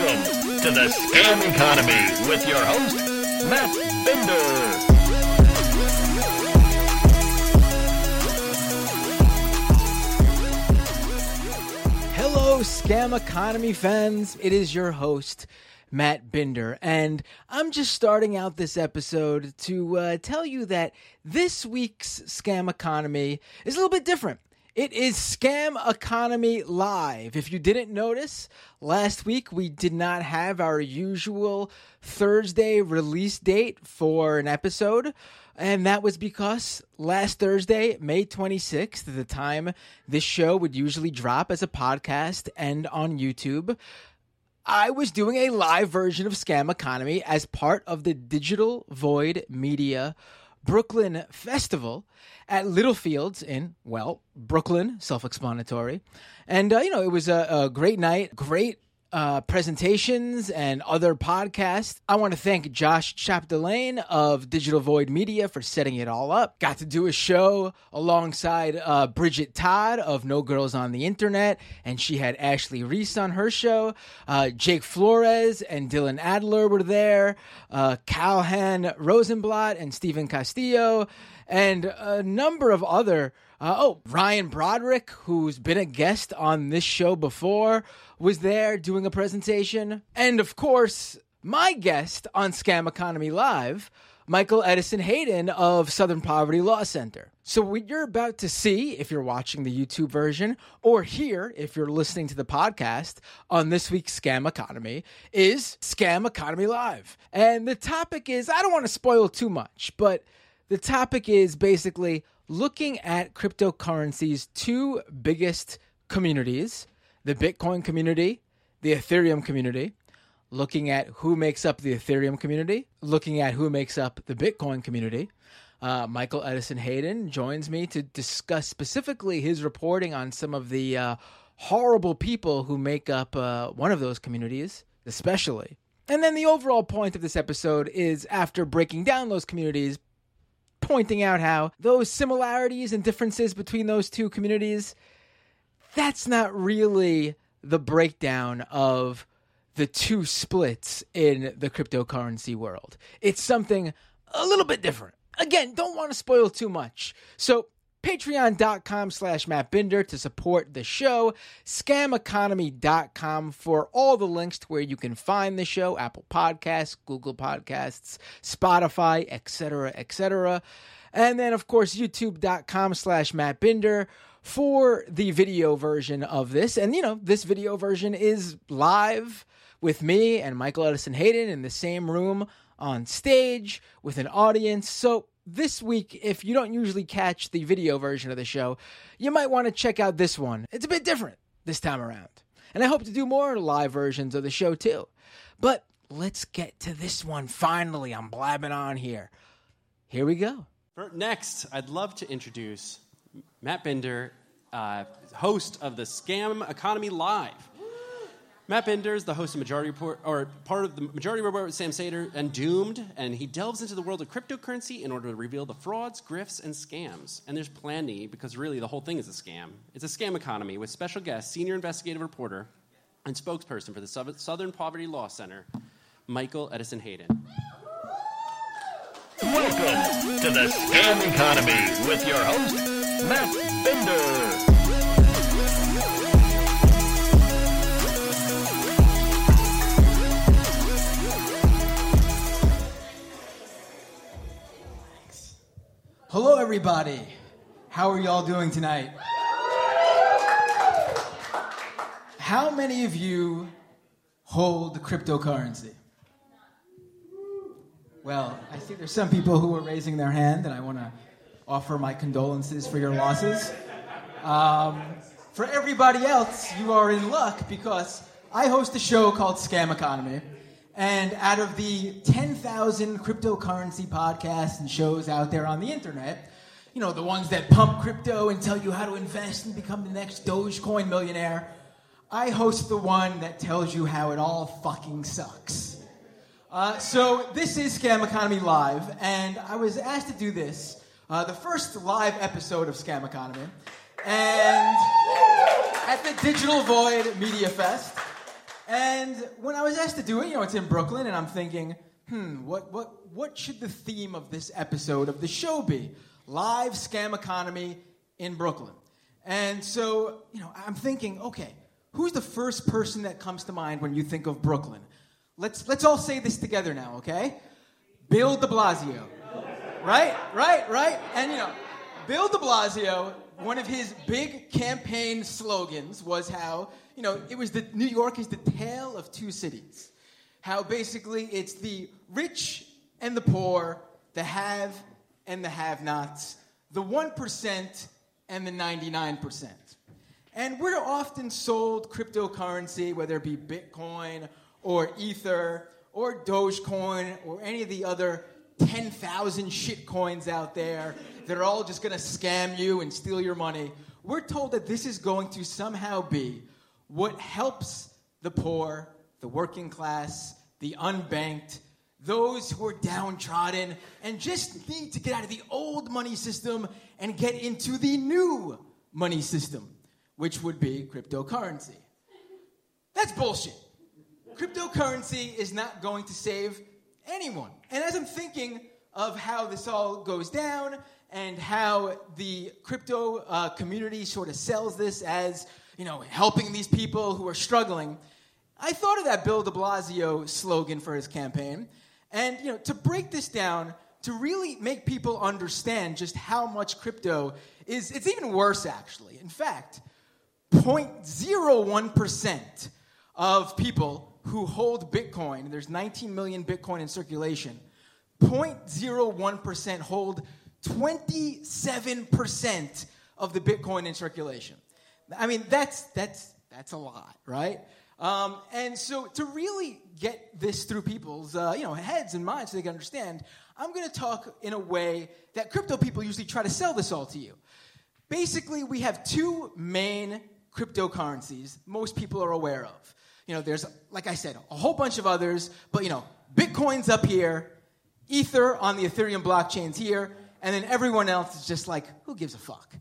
Welcome to the Scam Economy with your host, Matt Binder. Hello, Scam Economy fans. It is your host, Matt Binder, and I'm just starting out this episode to uh, tell you that this week's Scam Economy is a little bit different. It is Scam Economy Live. If you didn't notice, last week we did not have our usual Thursday release date for an episode. And that was because last Thursday, May 26th, the time this show would usually drop as a podcast and on YouTube, I was doing a live version of Scam Economy as part of the Digital Void Media Brooklyn Festival at Littlefields in, well, Brooklyn, self explanatory. And, uh, you know, it was a, a great night, great uh, presentations and other podcasts. I want to thank Josh Chapdelaine of Digital Void Media for setting it all up. Got to do a show alongside uh, Bridget Todd of No Girls on the Internet, and she had Ashley Reese on her show. Uh, Jake Flores and Dylan Adler were there. Uh, Kalhan Rosenblatt and Stephen Castillo, and a number of other. Uh, oh, Ryan Broderick, who's been a guest on this show before, was there doing a presentation. And of course, my guest on Scam Economy Live, Michael Edison Hayden of Southern Poverty Law Center. So, what you're about to see, if you're watching the YouTube version, or hear if you're listening to the podcast on this week's Scam Economy, is Scam Economy Live. And the topic is I don't want to spoil too much, but the topic is basically looking at cryptocurrency's two biggest communities the Bitcoin community, the Ethereum community, looking at who makes up the Ethereum community, looking at who makes up the Bitcoin community. Uh, Michael Edison Hayden joins me to discuss specifically his reporting on some of the uh, horrible people who make up uh, one of those communities, especially. And then the overall point of this episode is after breaking down those communities, pointing out how those similarities and differences between those two communities that's not really the breakdown of the two splits in the cryptocurrency world. It's something a little bit different. Again, don't want to spoil too much. So patreon.com slash mattbinder to support the show, scameconomy.com for all the links to where you can find the show, Apple Podcasts, Google Podcasts, Spotify, etc., etc. And then, of course, youtube.com slash mattbinder for the video version of this. And, you know, this video version is live with me and Michael Edison Hayden in the same room on stage with an audience. So, this week, if you don't usually catch the video version of the show, you might want to check out this one. It's a bit different this time around. And I hope to do more live versions of the show too. But let's get to this one finally. I'm blabbing on here. Here we go. Next, I'd love to introduce Matt Binder, uh, host of the Scam Economy Live. Matt Binder is the host of Majority Report, or part of the Majority Report with Sam Seder and Doomed, and he delves into the world of cryptocurrency in order to reveal the frauds, grifts, and scams. And there's plenty, because really the whole thing is a scam. It's a scam economy with special guest, senior investigative reporter, and spokesperson for the Southern Poverty Law Center, Michael Edison Hayden. Welcome to the Scam Economy with your host, Matt Binder. Hello, everybody. How are y'all doing tonight? How many of you hold cryptocurrency? Well, I see there's some people who are raising their hand, and I want to offer my condolences for your losses. Um, for everybody else, you are in luck because I host a show called Scam Economy. And out of the 10,000 cryptocurrency podcasts and shows out there on the internet, you know, the ones that pump crypto and tell you how to invest and become the next Dogecoin millionaire, I host the one that tells you how it all fucking sucks. Uh, so this is Scam Economy Live, and I was asked to do this, uh, the first live episode of Scam Economy, and at the Digital Void Media Fest. And when I was asked to do it, you know, it's in Brooklyn, and I'm thinking, hmm, what, what, what should the theme of this episode of the show be? Live scam economy in Brooklyn. And so, you know, I'm thinking, okay, who's the first person that comes to mind when you think of Brooklyn? Let's, let's all say this together now, okay? Bill de Blasio. Right, right, right. And, you know, Bill de Blasio, one of his big campaign slogans was how, you know, it was the New York is the tale of two cities. How basically it's the rich and the poor, the have and the have nots, the 1% and the 99%. And we're often sold cryptocurrency, whether it be Bitcoin or Ether or Dogecoin or any of the other 10,000 shit coins out there that are all just going to scam you and steal your money. We're told that this is going to somehow be what helps the poor, the working class, the unbanked, those who are downtrodden and just need to get out of the old money system and get into the new money system, which would be cryptocurrency. That's bullshit. Cryptocurrency is not going to save anyone. And as I'm thinking of how this all goes down and how the crypto uh, community sort of sells this as, you know, helping these people who are struggling, I thought of that Bill de Blasio slogan for his campaign. And, you know, to break this down, to really make people understand just how much crypto is, it's even worse actually. In fact, 0.01% of people who hold Bitcoin, there's 19 million Bitcoin in circulation, 0.01% hold 27% of the Bitcoin in circulation. I mean, that's, that's, that's a lot, right? Um, and so to really get this through people's uh, you know, heads and minds so they can understand, I'm going to talk in a way that crypto people usually try to sell this all to you. Basically, we have two main cryptocurrencies most people are aware of. You know, there's, like I said, a whole bunch of others, but you know, Bitcoin's up here, Ether on the Ethereum blockchain's here, and then everyone else is just like, who gives a fuck?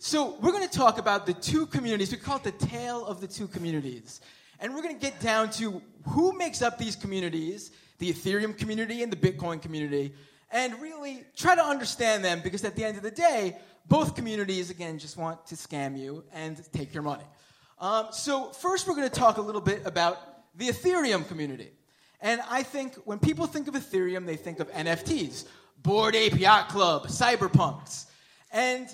So we're going to talk about the two communities. We call it the tale of the two communities. And we're going to get down to who makes up these communities, the Ethereum community and the Bitcoin community, and really try to understand them because at the end of the day, both communities, again, just want to scam you and take your money. Um, so, first, we're going to talk a little bit about the Ethereum community. And I think when people think of Ethereum, they think of NFTs, Bored Ape Yacht Club, cyberpunks. And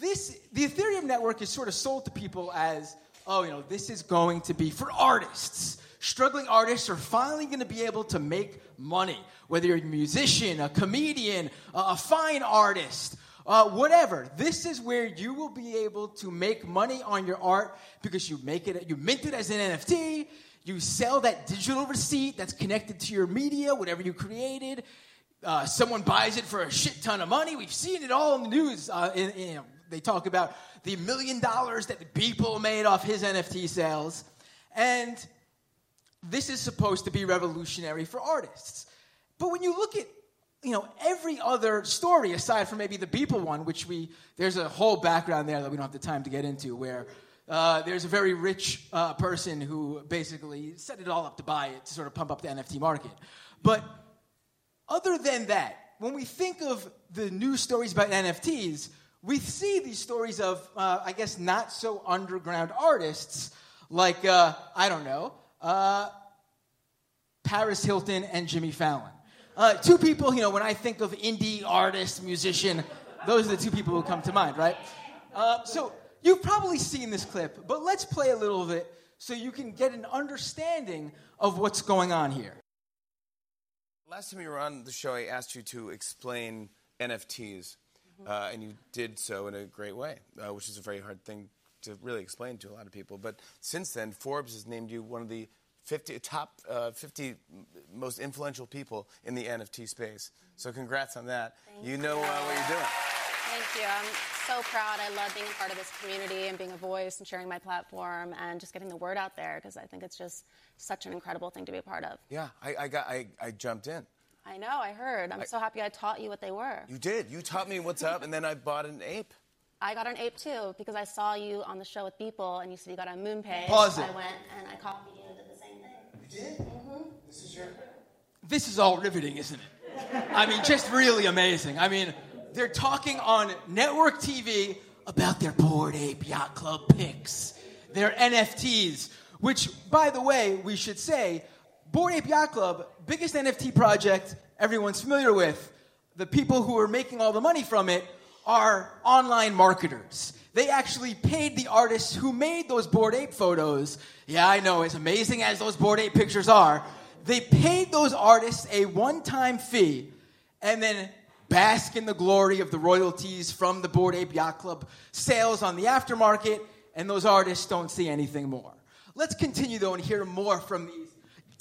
this, the Ethereum network is sort of sold to people as, oh, you know, this is going to be for artists. Struggling artists are finally going to be able to make money, whether you're a musician, a comedian, a fine artist, uh, whatever. This is where you will be able to make money on your art because you make it, you mint it as an NFT, you sell that digital receipt that's connected to your media, whatever you created. Uh, someone buys it for a shit ton of money. We've seen it all in the news. Uh, in, in, they talk about the million dollars that the Beeple made off his NFT sales. And this is supposed to be revolutionary for artists. But when you look at you know every other story aside from maybe the Beeple one, which we there's a whole background there that we don't have the time to get into, where uh, there's a very rich uh, person who basically set it all up to buy it to sort of pump up the NFT market. But other than that, when we think of the news stories about NFTs, we see these stories of, uh, I guess, not so underground artists like, uh, I don't know, uh, Paris Hilton and Jimmy Fallon. Uh, two people, you know, when I think of indie artist, musician, those are the two people who come to mind, right? Uh, so you've probably seen this clip, but let's play a little of it so you can get an understanding of what's going on here. Last time you were on the show, I asked you to explain NFTs uh, and you did so in a great way, uh, which is a very hard thing to really explain to a lot of people. But since then, Forbes has named you one of the 50 top uh, 50 most influential people in the NFT space. So congrats on that. Thank you know uh, what you're doing. Thank you. I'm so proud. I love being a part of this community and being a voice and sharing my platform and just getting the word out there because I think it's just such an incredible thing to be a part of. Yeah, I, I got I, I jumped in. I know, I heard. I'm I- so happy I taught you what they were. You did. You taught me what's up, and then I bought an ape. I got an ape too because I saw you on the show with Beeple and you said you got a MoonPay. Pause it. I went and I copied you and did the same thing. You did? Mm-hmm. This is your. This is all riveting, isn't it? I mean, just really amazing. I mean, they're talking on network TV about their Bored Ape Yacht Club picks, their NFTs, which, by the way, we should say, Bored Ape Yacht Club, biggest NFT project everyone's familiar with. The people who are making all the money from it are online marketers. They actually paid the artists who made those Bored Ape photos. Yeah, I know, as amazing as those Bored Ape pictures are, they paid those artists a one time fee and then bask in the glory of the royalties from the Bored Ape Yacht Club sales on the aftermarket, and those artists don't see anything more. Let's continue, though, and hear more from these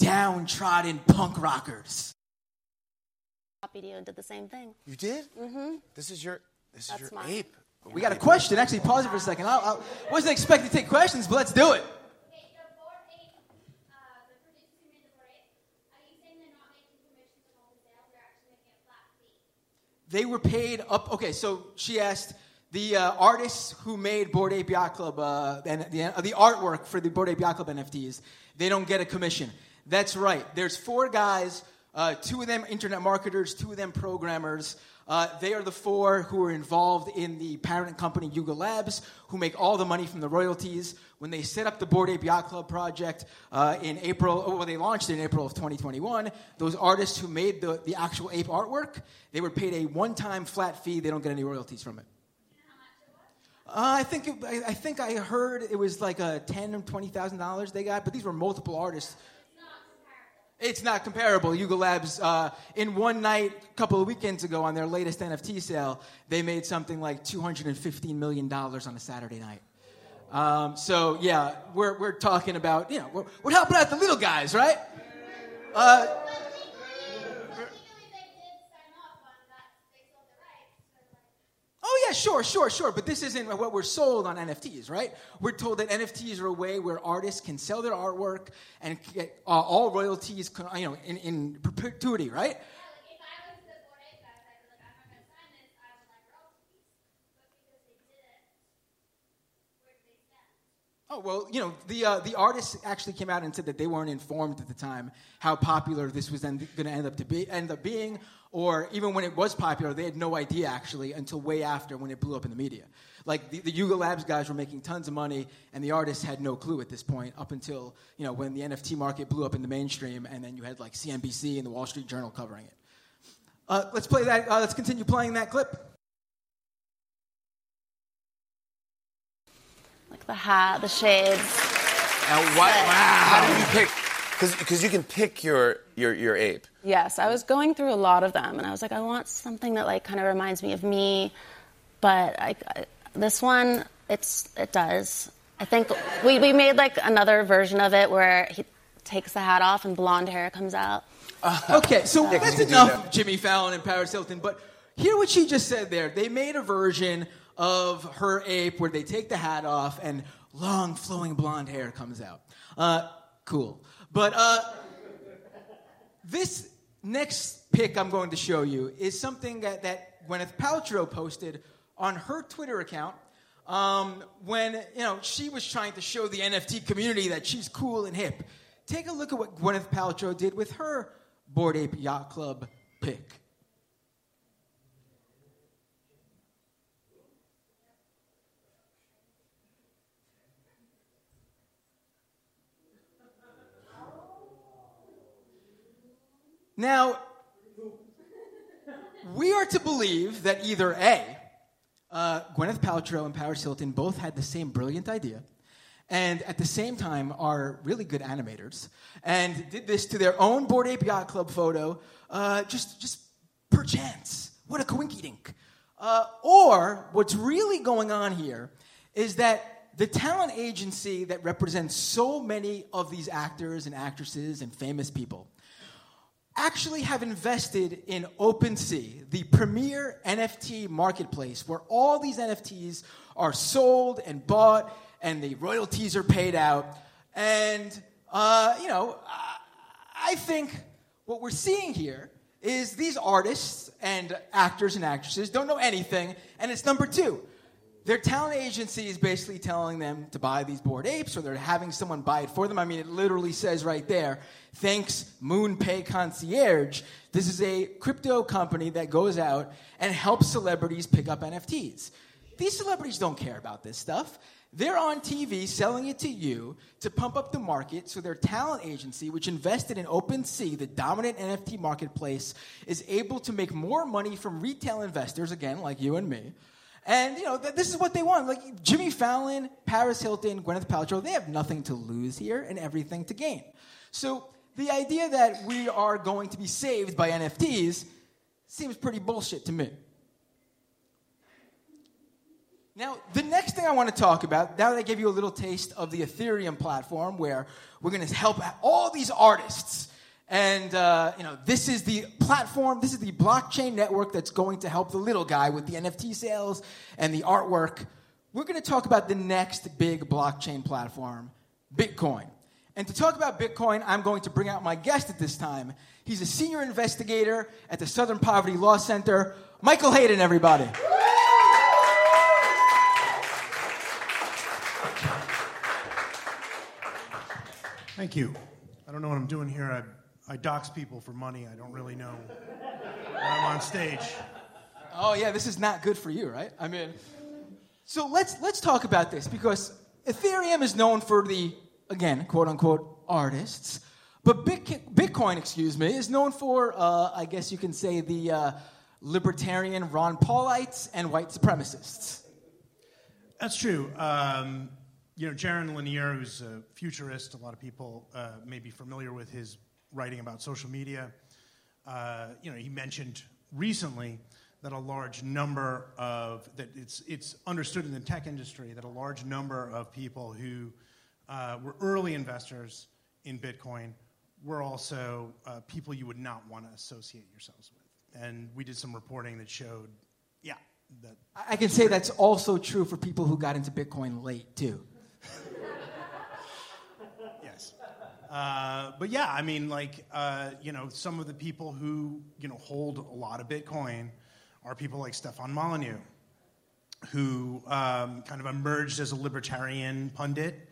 downtrodden punk rockers. Copied you did the same thing. You did? Mm-hmm. This is your. This is That's your mine. ape. We got a question. Actually, pause it for a second. I, I wasn't expecting to take questions, but let's do it. Okay, the Bored Ape, uh, the producers who made the Bored Ape, are you saying they're not making commissions on all the sales? They're actually making a flat fee? They were paid up. Okay, so she asked the uh, artists who made Bored Ape Yacht Club uh, and the, uh, the artwork for the Bored Ape Yacht Club NFTs. They don't get a commission. That's right. There's four guys. Uh, two of them internet marketers. Two of them programmers. Uh, they are the four who are involved in the parent company Yuga Labs, who make all the money from the royalties. When they set up the Bored Ape Club project uh, in April, oh, well, they launched in April of 2021. Those artists who made the, the actual ape artwork, they were paid a one-time flat fee. They don't get any royalties from it. Uh, I think it, I, I think I heard it was like a ten or twenty thousand dollars they got, but these were multiple artists. It's not comparable. Yuga Labs, uh, in one night, a couple of weekends ago, on their latest NFT sale, they made something like $215 million on a Saturday night. Um, so, yeah, we're, we're talking about, you know, we're, we're helping out the little guys, right? Uh, Oh yeah, sure, sure, sure. But this isn't what we're sold on NFTs, right? We're told that NFTs are a way where artists can sell their artwork and get uh, all royalties, you know, in, in perpetuity, right? Oh well, you know the uh, the artists actually came out and said that they weren't informed at the time how popular this was then going to end up to be end up being, or even when it was popular, they had no idea actually until way after when it blew up in the media. Like the, the Yuga Labs guys were making tons of money, and the artists had no clue at this point up until you know when the NFT market blew up in the mainstream, and then you had like CNBC and the Wall Street Journal covering it. Uh, let's play that. Uh, let's continue playing that clip. Like the hat, the shades. Now, why, how do you pick? Because you can pick your, your, your ape. Yes, I was going through a lot of them, and I was like, I want something that like kind of reminds me of me, but I, I, this one, it's it does. I think we, we made like another version of it where he takes the hat off and blonde hair comes out. Okay, so 'cause that's you can do enough that. of Jimmy Fallon and Paris Hilton, but hear what she just said there. They made a version of her ape where they take the hat off and long flowing blonde hair comes out. Uh, cool. But uh, this next pic I'm going to show you is something that, that Gwyneth Paltrow posted on her Twitter account um, when you know she was trying to show the NFT community that she's cool and hip. Take a look at what Gwyneth Paltrow did with her Bored Ape Yacht Club pic. Now, we are to believe that either A, uh, Gwyneth Paltrow and Paris Hilton both had the same brilliant idea, and at the same time are really good animators, and did this to their own Bored Ape Yacht Club photo, uh, just, just perchance. What a coinky dink. Uh, or what's really going on here is that the talent agency that represents so many of these actors and actresses and famous people actually have invested in OpenSea, the premier NFT marketplace where all these NFTs are sold and bought and the royalties are paid out. And, uh, you know, I- I think what we're seeing here is these artists and actors and actresses don't know anything. And it's number two, their talent agency is basically telling them to buy these Bored Apes or they're having someone buy it for them. I mean, it literally says right there, thanks MoonPay Concierge. This is a crypto company that goes out and helps celebrities pick up NFTs. These celebrities don't care about this stuff. They're on TV selling it to you to pump up the market so their talent agency, which invested in OpenSea, the dominant NFT marketplace, is able to make more money from retail investors, again, like you and me. And, you know, th- this is what they want. Like Jimmy Fallon, Paris Hilton, Gwyneth Paltrow, they have nothing to lose here and everything to gain. So the idea that we are going to be saved by NFTs seems pretty bullshit to me. Now, the next thing I want to talk about, now that I gave you a little taste of the Ethereum platform where we're going to help all these artists. And, uh, you know, this is the platform, this is the blockchain network that's going to help the little guy with the NFT sales and the artwork. We're going to talk about the next big blockchain platform, Bitcoin. And to talk about Bitcoin, I'm going to bring out my guest at this time. He's a senior investigator at the Southern Poverty Law Center, Michael Hayden, everybody. Thank you. I don't know what I'm doing here. I, I dox people for money. I don't really know when I'm on stage. Oh yeah, this is not good for you, right? I mean, so let's let's talk about this because Ethereum is known for the again quote unquote artists, but Bitcoin, excuse me, is known for uh, I guess you can say the uh, libertarian Ron Paulites and white supremacists. That's true. Um, you know, Jaron Lanier, who's a futurist, a lot of people uh, may be familiar with his writing about social media. Uh, you know, he mentioned recently that a large number of that it's it's understood in the tech industry that a large number of people who uh, were early investors in Bitcoin were also uh, people you would not want to associate yourselves with. And we did some reporting that showed, yeah, that I I can say that's also true for people who got into Bitcoin late too. Uh, but yeah, I mean, like, uh, you know, some of the people who, you know, hold a lot of Bitcoin are people like Stefan Molyneux, who um, kind of emerged as a libertarian pundit,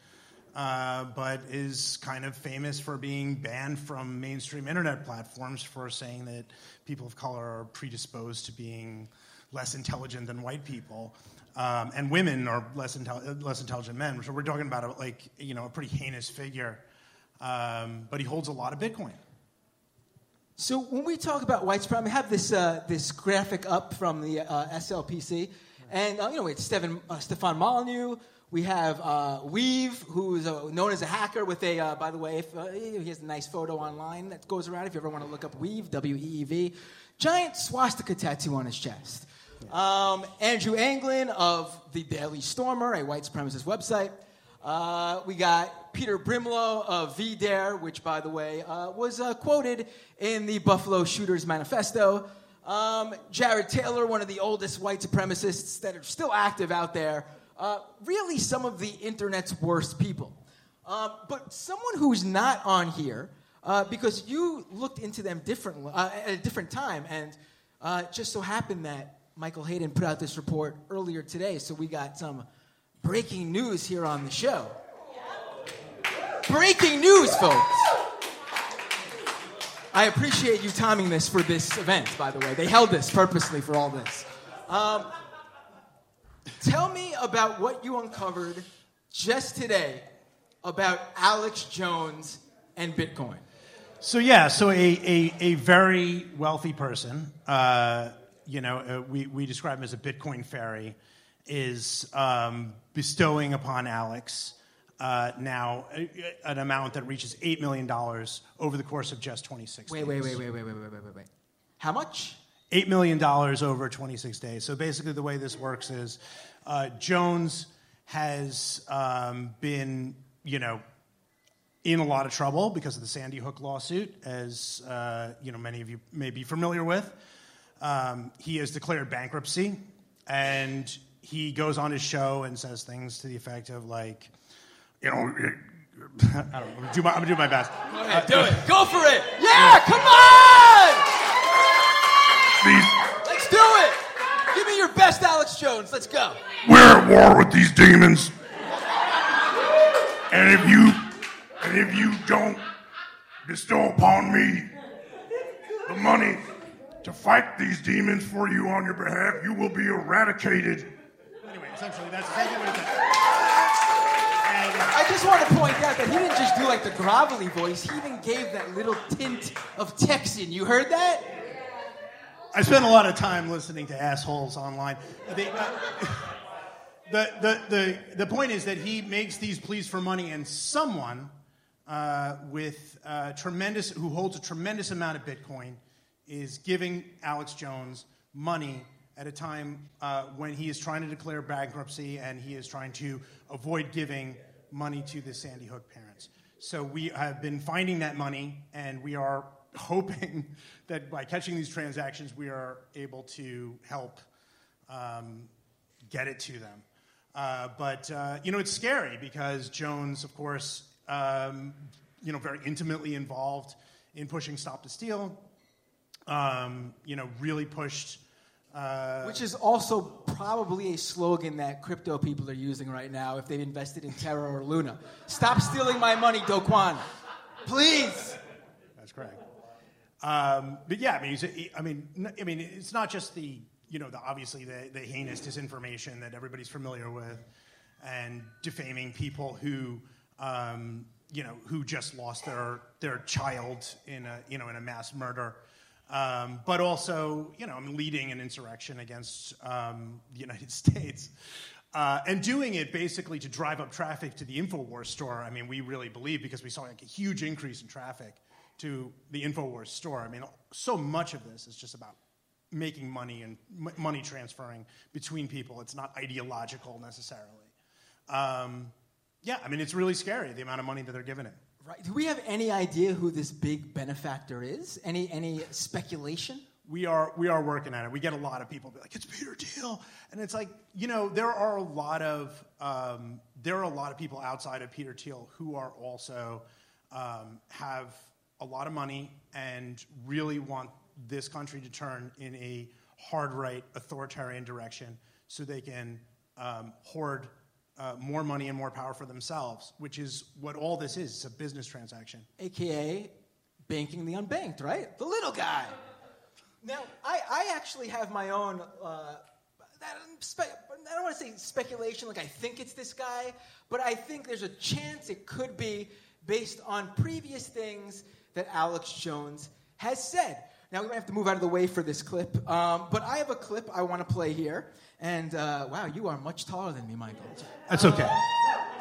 uh, but is kind of famous for being banned from mainstream internet platforms for saying that people of color are predisposed to being less intelligent than white people. Um, and women are less, intel- less intelligent men. So we're talking about a, like you know a pretty heinous figure, um, but he holds a lot of Bitcoin. So when we talk about white supremacy, I have this uh, this graphic up from the uh, SLPC, and uh, you know it's Stefan uh, Stefan Molyneux. We have uh, Weev, who's uh, known as a hacker with a. Uh, by the way, if, uh, he has a nice photo online that goes around. If you ever want to look up Weev, W E E V, giant swastika tattoo on his chest. Um, Andrew Anglin of the Daily Stormer, a white supremacist website. Uh, we got Peter Brimelow of VDARE, which, by the way, uh, was uh, quoted in the Buffalo Shooters Manifesto. Um, Jared Taylor, one of the oldest white supremacists that are still active out there. Uh, really, some of the internet's worst people. Um, but someone who's not on here, uh, because you looked into them differently uh, at a different time, and just so happened that Michael Hayden put out this report earlier today, so we got some breaking news here on the show. Breaking news, folks. I appreciate you timing this for this event, by the way. They held this purposely for all this. Um, tell me about what you uncovered just today about Alex Jones and Bitcoin. So yeah, so a, a, a very wealthy person, uh, you know, uh, we, we describe him as a Bitcoin fairy, is um, bestowing upon Alex uh, now a, an amount that reaches $8 million over the course of just 26 Wait, days. wait, wait, wait, wait, wait, wait, wait, wait, wait. Wait. How much? $8 million over 26 days. So basically, the way this works is uh, Jones has um, been, you know, in a lot of trouble because of the Sandy Hook lawsuit, as uh, you know, many of you may be familiar with. Um, he has declared bankruptcy, and he goes on his show and says things to the effect of like, you know, I don't know. I'm gonna do my, I'm gonna do my best. Go ahead, do it. Go for it. Yeah, come on! Let's do it. Give me your best. Best Alex Jones. Let's go. We're at war with these demons. And if you and if you don't bestow upon me the money to fight these demons for you on your behalf, you will be eradicated. Essentially, that's exactly what it is. And I just want to point out that he didn't just do like the grovelly voice. He even gave that little tint of Texan. You heard that? I spent a lot of time listening to assholes online. They, uh, the, the, the, the point is that he makes these pleas for money, and someone uh, with uh, tremendous, who holds a tremendous amount of Bitcoin, is giving Alex Jones money at a time uh, when he is trying to declare bankruptcy and he is trying to avoid giving money to the Sandy Hook parents. So we have been finding that money, and we are hoping that by catching these transactions, we are able to help um, get it to them. Uh, but uh, you know, it's scary because Jones, of course, um, you know, very intimately involved in pushing Stop the Steal. Um, you know, really pushed. Uh, Which is also probably a slogan that crypto people are using right now if they've invested in Terra or Luna. Stop stealing my money, Do Kwon. Please. That's correct. Um, but yeah, I mean, I mean, I mean, it's not just the you know the obviously the, the heinous disinformation that everybody's familiar with, and defaming people who um, you know who just lost their their child in a you know in a mass murder. Um, but also, you know, I'm leading an insurrection against um, the United States. Uh, and doing it basically to drive up traffic to the InfoWars store. I mean, we really believe because we saw like a huge increase in traffic to the InfoWars store. I mean, so much of this is just about making money and m- money transferring between people. It's not ideological necessarily. Um, yeah, I mean, it's really scary the amount of money that they're giving it. Right. Do we have any idea who this big benefactor is? Any any speculation? we are we are working at it. We get a lot of people be like, "It's Peter Thiel," and it's like you know there are a lot of um, there are a lot of people outside of Peter Thiel who are also um, have a lot of money and really want this country to turn in a hard right authoritarian direction so they can um, hoard uh, more money and more power for themselves, which is what all this is. It's a business transaction. AKA banking the unbanked, right? The little guy. Now, I, I actually have my own. Uh, I don't want to say speculation, like I think it's this guy, but I think there's a chance it could be based on previous things that Alex Jones has said. Now, we might have to move out of the way for this clip, um, but I have a clip I want to play here. And uh, wow, you are much taller than me, Michael. That's okay.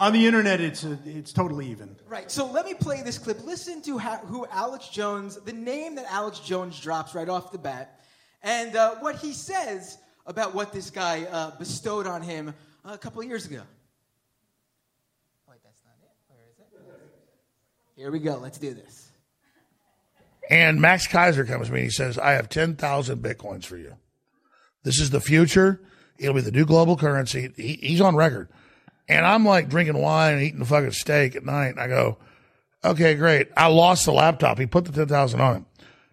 On the internet, it's a, it's totally even. Right. So let me play this clip. Listen to how, who Alex Jones, the name that Alex Jones drops right off the bat, and uh, what he says about what this guy uh, bestowed on him a couple of years ago. Wait, that's not it. Where is it? Here we go. Let's do this. And Max Keiser comes to me and he says, I have 10,000 Bitcoins for you. This is the future. It'll be the new global currency. He, he's on record. And I'm like drinking wine and eating a fucking steak at night. And I go, okay, great. I lost the laptop. He put the 10,000 on it.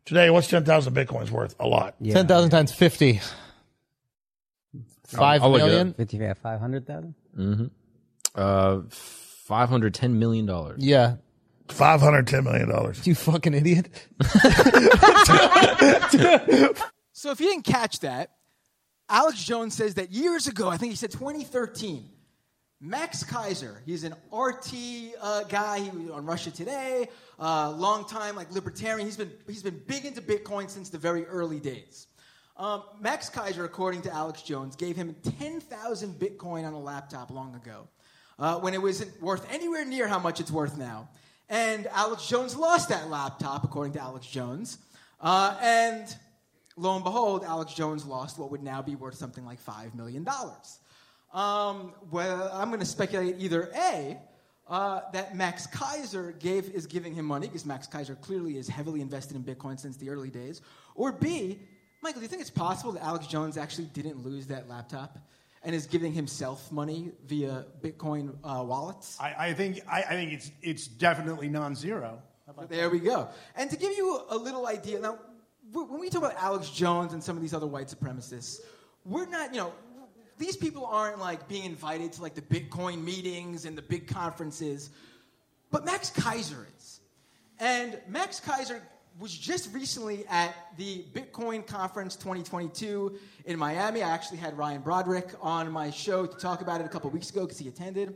Today, what's 10,000 Bitcoins worth? A lot. Ten thousand times fifty. Five I'll look it million. up. 50, yeah, 500,000? Uh, five hundred ten million dollars. Yeah. $510 million. You fucking idiot. So if you didn't catch that, Alex Jones says that years ago, I think he said 2013, Max Keiser, he's an RT uh, guy he was on Russia Today, uh, long time like libertarian. He's been he's been big into Bitcoin since the very early days. Um, Max Keiser, according to Alex Jones, gave him 10,000 Bitcoin on a laptop long ago, uh, when it wasn't worth anywhere near how much it's worth now. And Alex Jones lost that laptop, according to Alex Jones, uh, and lo and behold, Alex Jones lost what would now be worth something like $5 million. Um, well, I'm going to speculate either A, uh, that Max Keiser gave, is giving him money, because Max Keiser clearly is heavily invested in Bitcoin since the early days, or B, Michael, do you think it's possible that Alex Jones actually didn't lose that laptop and is giving himself money via Bitcoin uh, wallets? I, I think I, I think it's it's definitely non-zero. There we go. And to give you a little idea, now, when we talk about Alex Jones and some of these other white supremacists, we're not, you know, these people aren't like being invited to like the Bitcoin meetings and the big conferences, but Max Keiser is. And Max Keiser was just recently at the Bitcoin Conference 2022 in Miami. I actually had Ryan Broderick on my show to talk about it a couple weeks ago because he attended.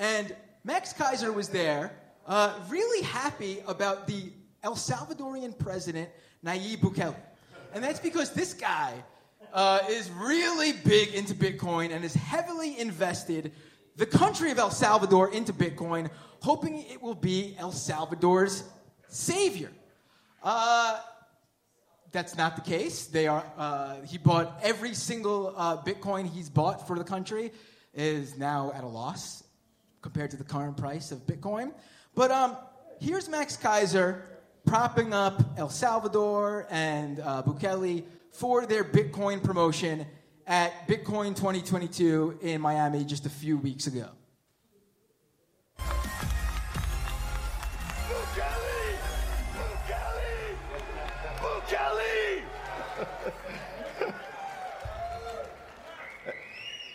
And Max Keiser was there, uh, really happy about the El Salvadorian president, Nayib Bukele. And that's because this guy uh, is really big into Bitcoin and is heavily invested the country of El Salvador into Bitcoin, hoping it will be El Salvador's savior. Uh, that's not the case. They are. Uh, he bought every single uh, Bitcoin he's bought for the country is now at a loss compared to the current price of Bitcoin. But um, here's Max Keiser propping up El Salvador and uh, Bukele for their Bitcoin promotion at Bitcoin 2022 in Miami just a few weeks ago. Bukele! Bukele! Bukele!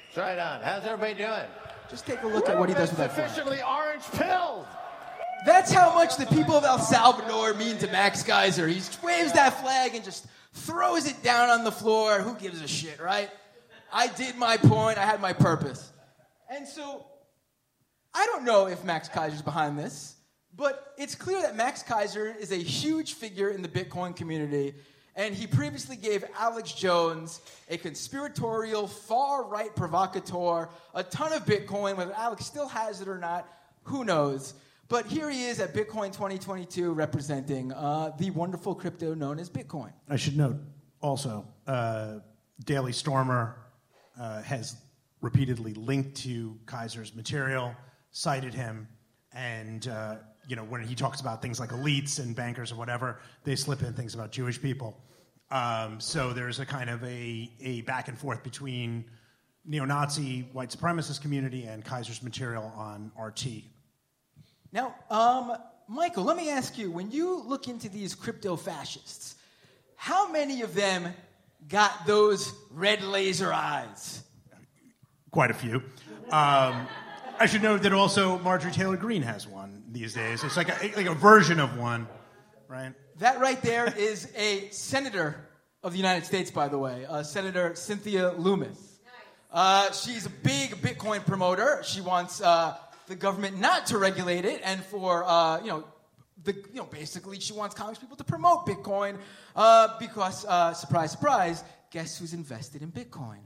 It's right on. How's everybody doing? Just take a look at what he does with that. Sufficiently orange pilled. That's how much the people of El Salvador mean to Max Keiser. He waves that flag and just throws it down on the floor. Who gives a shit, right? I did my point. I had my purpose. And so, I don't know if Max Keiser's behind this, but it's clear that Max Keiser is a huge figure in the Bitcoin community. And he previously gave Alex Jones, a conspiratorial, far right provocateur, a ton of Bitcoin. Whether Alex still has it or not, who knows? But here he is at Bitcoin 2022 representing uh, the wonderful crypto known as Bitcoin. I should note also, uh, Daily Stormer uh, has repeatedly linked to Keiser's material, cited him, and uh, you know when he talks about things like elites and bankers or whatever, they slip in things about Jewish people. Um, so there's a kind of a, a back and forth between neo-Nazi white supremacist community and Keiser's material on RT. Now, um, Michael, let me ask you when you look into these crypto fascists, how many of them got those red laser eyes? quite a few. Um, I should note that also Marjorie Taylor Greene has one these days. It's like a, like a version of one, right? That right there is a senator of the United States, by the way, uh, Senator Cynthia Lummis. Uh, she's a big Bitcoin promoter. She wants uh, the government not to regulate it, and for uh, you know, the, you know, basically she wants Congress people to promote Bitcoin uh, because, uh, surprise, surprise, guess who's invested in Bitcoin?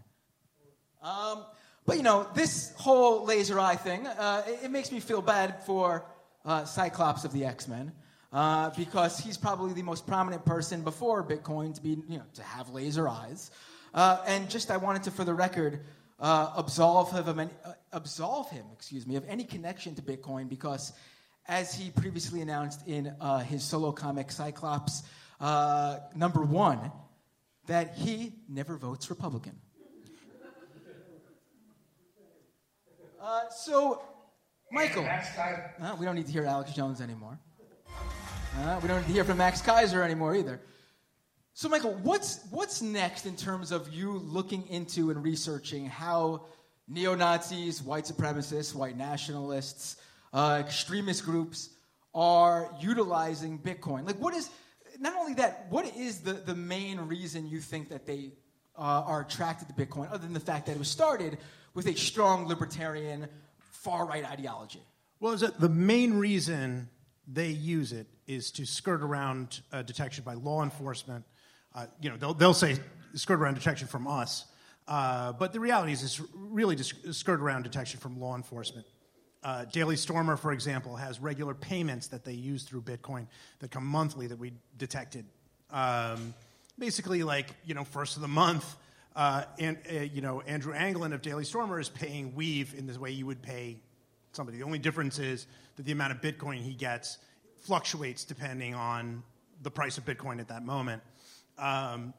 Um, but you know, this whole laser eye thing, uh, it, it makes me feel bad for uh, Cyclops of the X Men. Uh, because he's probably the most prominent person before Bitcoin to be, you know, to have laser eyes. And just, I wanted to, for the record, uh, absolve him of any, uh, absolve him, excuse me, of any connection to Bitcoin because, as he previously announced in uh, his solo comic Cyclops uh, number one, that he never votes Republican. Uh, so, Michael, uh, we don't need to hear Alex Jones anymore. Uh, we don't need to hear from Max Keiser anymore either. So, Michael, what's what's next in terms of you looking into and researching how neo Nazis, white supremacists, white nationalists, uh, extremist groups are utilizing Bitcoin? Like, what is not only that? What is the the main reason you think that they uh, are attracted to Bitcoin, other than the fact that it was started with a strong libertarian, far right ideology? Well, is the main reason they use it is to skirt around uh, detection by law enforcement. Uh, you know, they'll, they'll say skirt around detection from us, uh, but the reality is it's really just skirt around detection from law enforcement. Uh, Daily Stormer, for example, has regular payments that they use through Bitcoin that come monthly that we detected. Um, basically, like you know, first of the month, uh, and uh, you know, Andrew Anglin of Daily Stormer is paying Weev in the way you would pay somebody. The only difference is that the amount of Bitcoin he gets fluctuates depending on the price of Bitcoin at that moment. Um,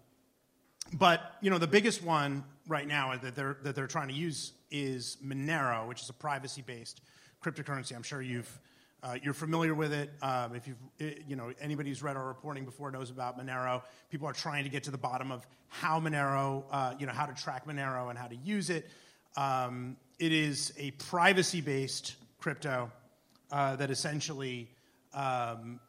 but you know, the biggest one right now that they're that they're trying to use is Monero, which is a privacy-based cryptocurrency. I'm sure you've Uh, you're familiar with it. Um, if you've, eh, you know, anybody who's read our reporting before knows about Monero. People are trying to get to the bottom of how Monero, uh, you know, how to track Monero and how to use it. Um, it is a privacy-based crypto uh, that essentially um,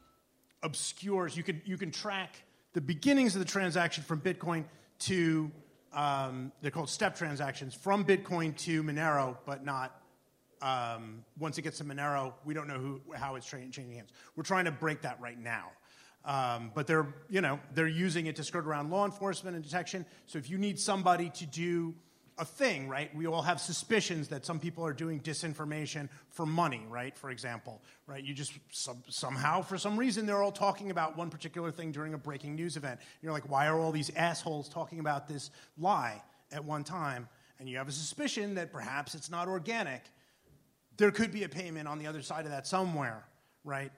obscures. You can you can track the beginnings of the transaction from Bitcoin to um, they're called step transactions from Bitcoin to Monero, but not um, once it gets to Monero, we don't know who, how it's changing hands. We're trying to break that right now. Um, but they're, you know, they're using it to skirt around law enforcement and detection. So if you need somebody to do a thing, right? We all have suspicions that some people are doing disinformation for money, right? For example, right? You just some, somehow, for some reason, they're all talking about one particular thing during a breaking news event. You're like, why are all these assholes talking about this lie at one time? And you have a suspicion that perhaps it's not organic there could be a payment on the other side of that somewhere, right?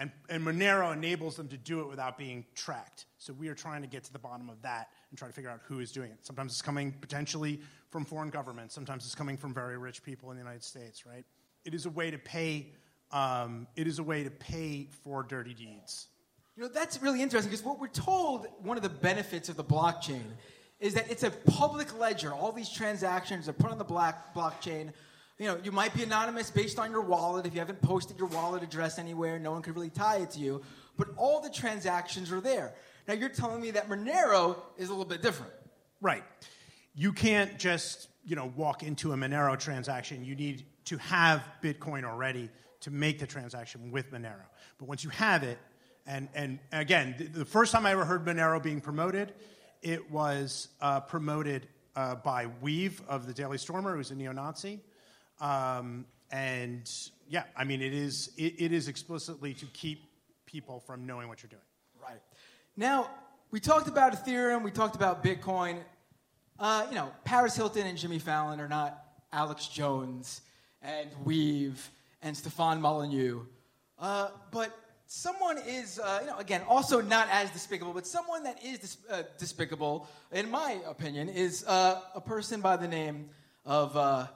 And, and Monero enables them to do it without being tracked. So we are trying to get to the bottom of that and try to figure out who is doing it. Sometimes it's coming potentially from foreign governments. Sometimes it's coming from very rich people in the United States, right? It is a way to pay. Um, it is a way to pay for dirty deeds. You know, that's really interesting because what we're told, one of the benefits of the blockchain is that it's a public ledger. All these transactions are put on the black blockchain. You know, you might be anonymous based on your wallet. If you haven't posted your wallet address anywhere, no one could really tie it to you. But all the transactions are there. Now, you're telling me that Monero is a little bit different. Right. You can't just, you know, walk into a Monero transaction. You need to have Bitcoin already to make the transaction with Monero. But once you have it, and, and again, the, the first time I ever heard Monero being promoted, it was uh, promoted uh, by Weev of the Daily Stormer, who's a neo-Nazi. Um, and yeah, I mean, it is, it, it is explicitly to keep people from knowing what you're doing. Right. Now, we talked about Ethereum, we talked about Bitcoin. Uh, you know, Paris Hilton and Jimmy Fallon are not Alex Jones and Weev and Stefan Molyneux. Uh, but someone is, uh, you know, again, also not as despicable, but someone that is dis- uh, despicable, in my opinion, is uh, a person by the name of uh,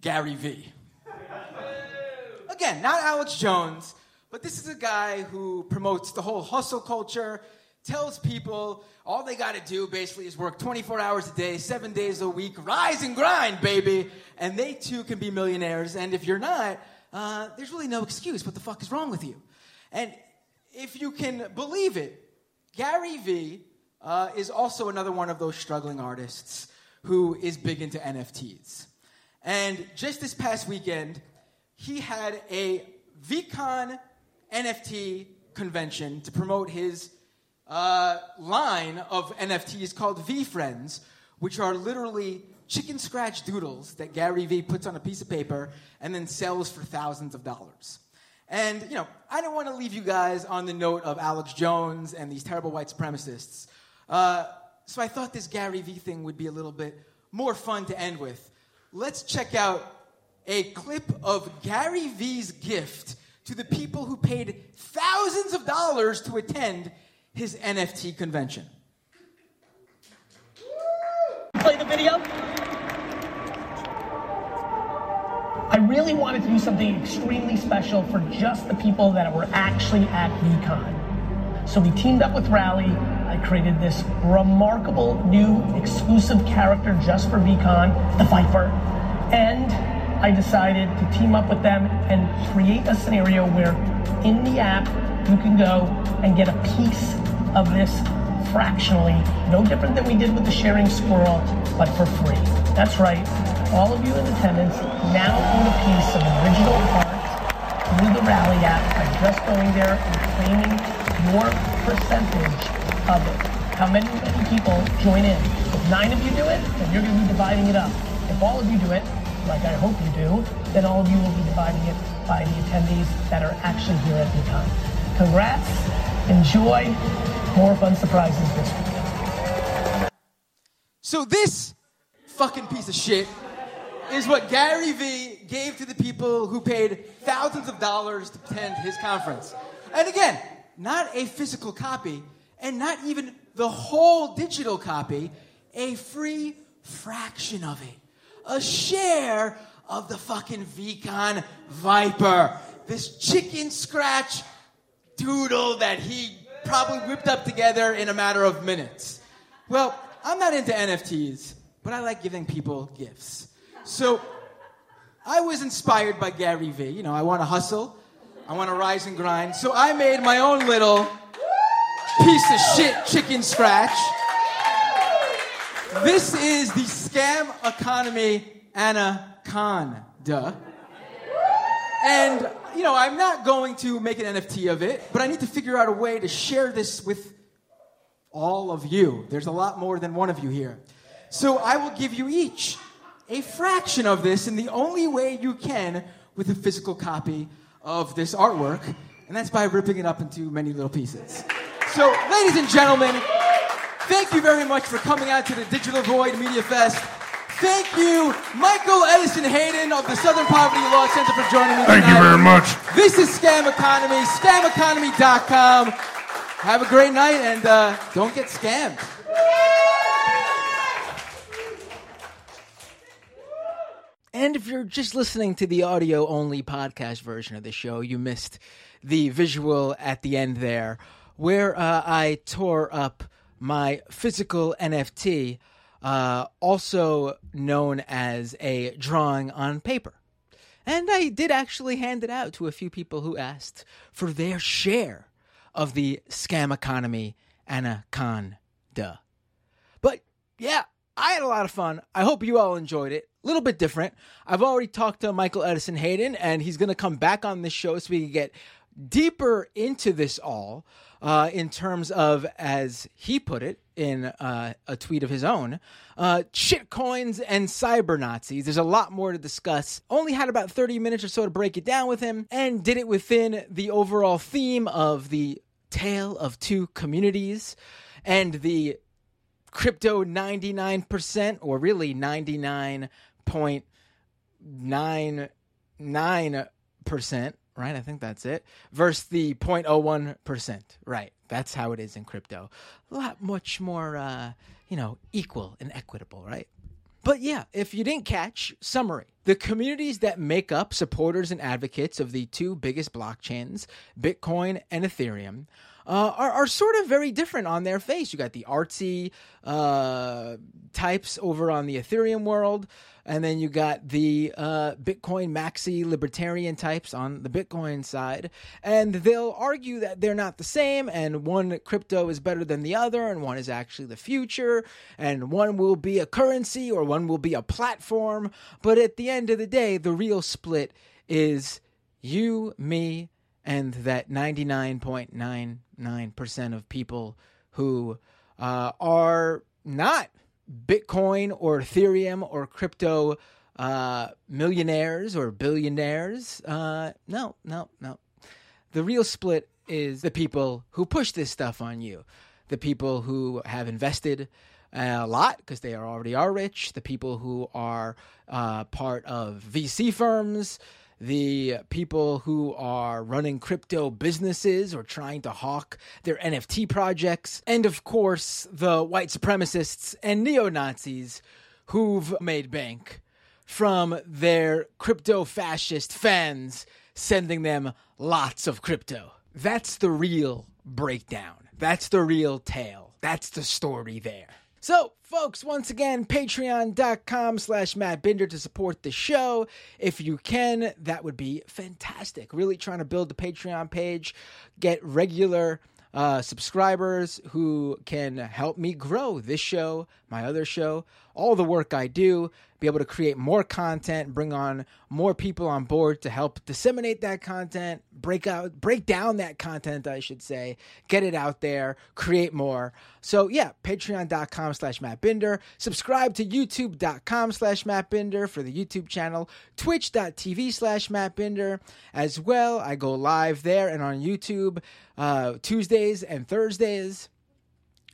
Gary Vee. Again, not Alex Jones, but this is a guy who promotes the whole hustle culture, tells people all they got to do basically is work 24 hours a day, seven days a week, rise and grind, baby, and they too can be millionaires. And if you're not, uh, there's really no excuse. What the fuck is wrong with you? And if you can believe it, Gary Vee uh, is also another one of those struggling artists who is big into NFTs. And just this past weekend, he had a VeeCon NFT convention to promote his uh, line of NFTs called VeeFriends, which are literally chicken scratch doodles that Gary Vee puts on a piece of paper and then sells for thousands of dollars. And, you know, I don't want to leave you guys on the note of Alex Jones and these terrible white supremacists. Uh, so I thought this Gary Vee thing would be a little bit more fun to end with. Let's check out a clip of Gary Vee's gift to the people who paid thousands of dollars to attend his NFT convention. Play the video. I really wanted to do something extremely special for just the people that were actually at VeeCon. So we teamed up with Rally. I created this remarkable new exclusive character just for VeeCon, the Viper. And I decided to team up with them and create a scenario where in the app you can go and get a piece of this fractionally, no different than we did with the sharing squirrel, but for free. That's right. All of you in attendance now own a piece of original art through the Rally app by just going there and claiming your percentage How many, many people join in? If nine of you do it, then you're going to be dividing it up. If all of you do it, like I hope you do, then all of you will be dividing it by the attendees that are actually here at the time. Congrats, enjoy, more fun surprises this week. So this fucking piece of shit is what Gary Vee gave to the people who paid thousands of dollars to attend his conference. And again, not a physical copy, and not even the whole digital copy, a free fraction of it. A share of the fucking VeeCon Viper. This chicken scratch doodle that he probably whipped up together in a matter of minutes. Well, I'm not into NFTs, but I like giving people gifts. So I was inspired by Gary Vee. You know, I want to hustle, I want to rise and grind. So I made my own little piece of shit chicken scratch. This is the scam economy anaconda. And, you know, I'm not going to make an NFT of it, but I need to figure out a way to share this with all of you. There's a lot more than one of you here. So I will give you each a fraction of this in the only way you can with a physical copy of this artwork, and that's by ripping it up into many little pieces. So, ladies and gentlemen, thank you very much for coming out to the Digital Void Media Fest. Thank you, Michael Edison Hayden of the Southern Poverty Law Center for joining me Thank you very much. This is Scam Economy, scameconomy.com. Have a great night and uh, don't get scammed. And if you're just listening to the audio only podcast version of the show, you missed the visual at the end there where uh, I tore up my physical NFT, uh, also known as a drawing on paper. And I did actually hand it out to a few people who asked for their share of the scam economy anaconda. But yeah, I had a lot of fun. I hope you all enjoyed it. A little bit different. I've already talked to Michael Edison Hayden, and he's going to come back on this show so we can get deeper into this all uh, in terms of, as he put it in uh, a tweet of his own, uh, shitcoins and cyber Nazis. There's a lot more to discuss. Only had about 30 minutes or so to break it down with him, and did it within the overall theme of the tale of two communities and the crypto 99% or really 99.99% right? I think that's it. Versus the 0.01% right? That's how it is in crypto. A lot much more uh, you know equal and equitable right? But yeah, if you didn't catch, summary. The communities that make up supporters and advocates of the two biggest blockchains, Bitcoin and Ethereum, uh, are, are sort of very different on their face. You got the artsy uh, types over on the Ethereum world, and then you got the uh, Bitcoin maxi libertarian types on the Bitcoin side. And they'll argue that they're not the same, and one crypto is better than the other, and one is actually the future, and one will be a currency or one will be a platform. But at the end of the day, the real split is you, me, and that 99.99% of people who uh, are not Bitcoin or Ethereum or crypto uh, millionaires or billionaires. Uh, no, no, no. The real split is the people who push this stuff on you, the people who have invested a lot because they are already are rich, the people who are uh, part of VC firms, the people who are running crypto businesses or trying to hawk their NFT projects, and of course, the white supremacists and neo Nazis who've made bank from their crypto fascist fans sending them lots of crypto. That's the real breakdown. That's the real tale. That's the story there. So, folks, once again, patreon.com slash Matt Binder to support the show. If you can, that would be fantastic. Really trying to build the Patreon page, get regular uh, subscribers who can help me grow this show, my other show, all the work I do, be able to create more content, bring on more people on board to help disseminate that content, break out, break down that content, I should say, get it out there, create more. So yeah, patreon.com slash mattbinder. Subscribe to youtube.com slash mattbinder for the YouTube channel, twitch.tv slash mattbinder. As well. I go live there and on YouTube uh, Tuesdays and Thursdays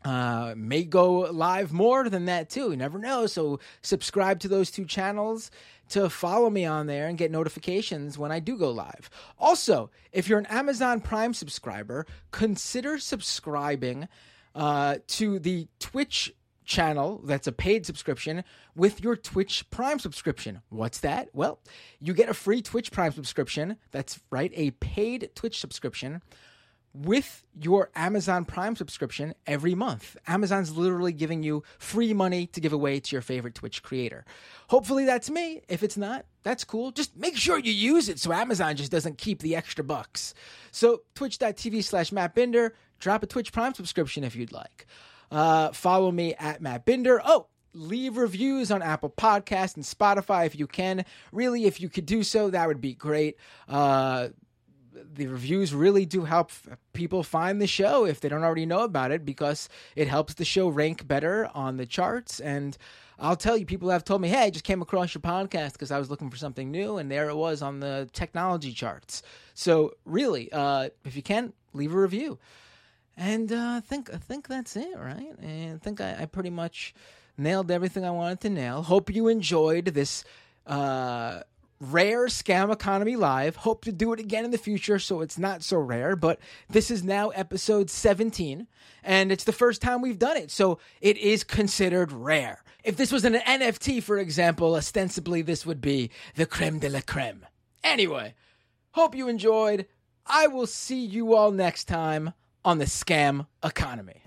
uh, may go live more than that too. You never know. So subscribe to those two channels to follow me on there and get notifications when I do go live. Also, if you're an Amazon Prime subscriber, consider subscribing uh, to the Twitch channel that's a paid subscription with your Twitch Prime subscription. What's that? Well, you get a free Twitch Prime subscription. That's right, a paid Twitch subscription with your Amazon Prime subscription every month. Amazon's literally giving you free money to give away to your favorite Twitch creator. Hopefully that's me. If it's not, that's cool. Just make sure you use it so Amazon just doesn't keep the extra bucks. So twitch.tv slash Matt Binder, drop a Twitch Prime subscription if you'd like. Uh, follow me at Matt Binder. Oh, leave reviews on Apple Podcast and Spotify if you can. Really, if you could do so, that would be great. Uh, the reviews really do help people find the show if they don't already know about it because it helps the show rank better on the charts and I'll tell you, people have told me, "Hey, I just came across your podcast because I was looking for something new, and there it was on the technology charts." So, really, uh, if you can, leave a review. And uh, I think I think that's it, right? And I think I, I pretty much nailed everything I wanted to nail. Hope you enjoyed this uh, rare scam economy live. Hope to do it again in the future, so it's not so rare. But this is now episode 17, and it's the first time we've done it, so it is considered rare. If this was an NFT, for example, ostensibly this would be the creme de la creme. Anyway, hope you enjoyed. I will see you all next time on the scam economy.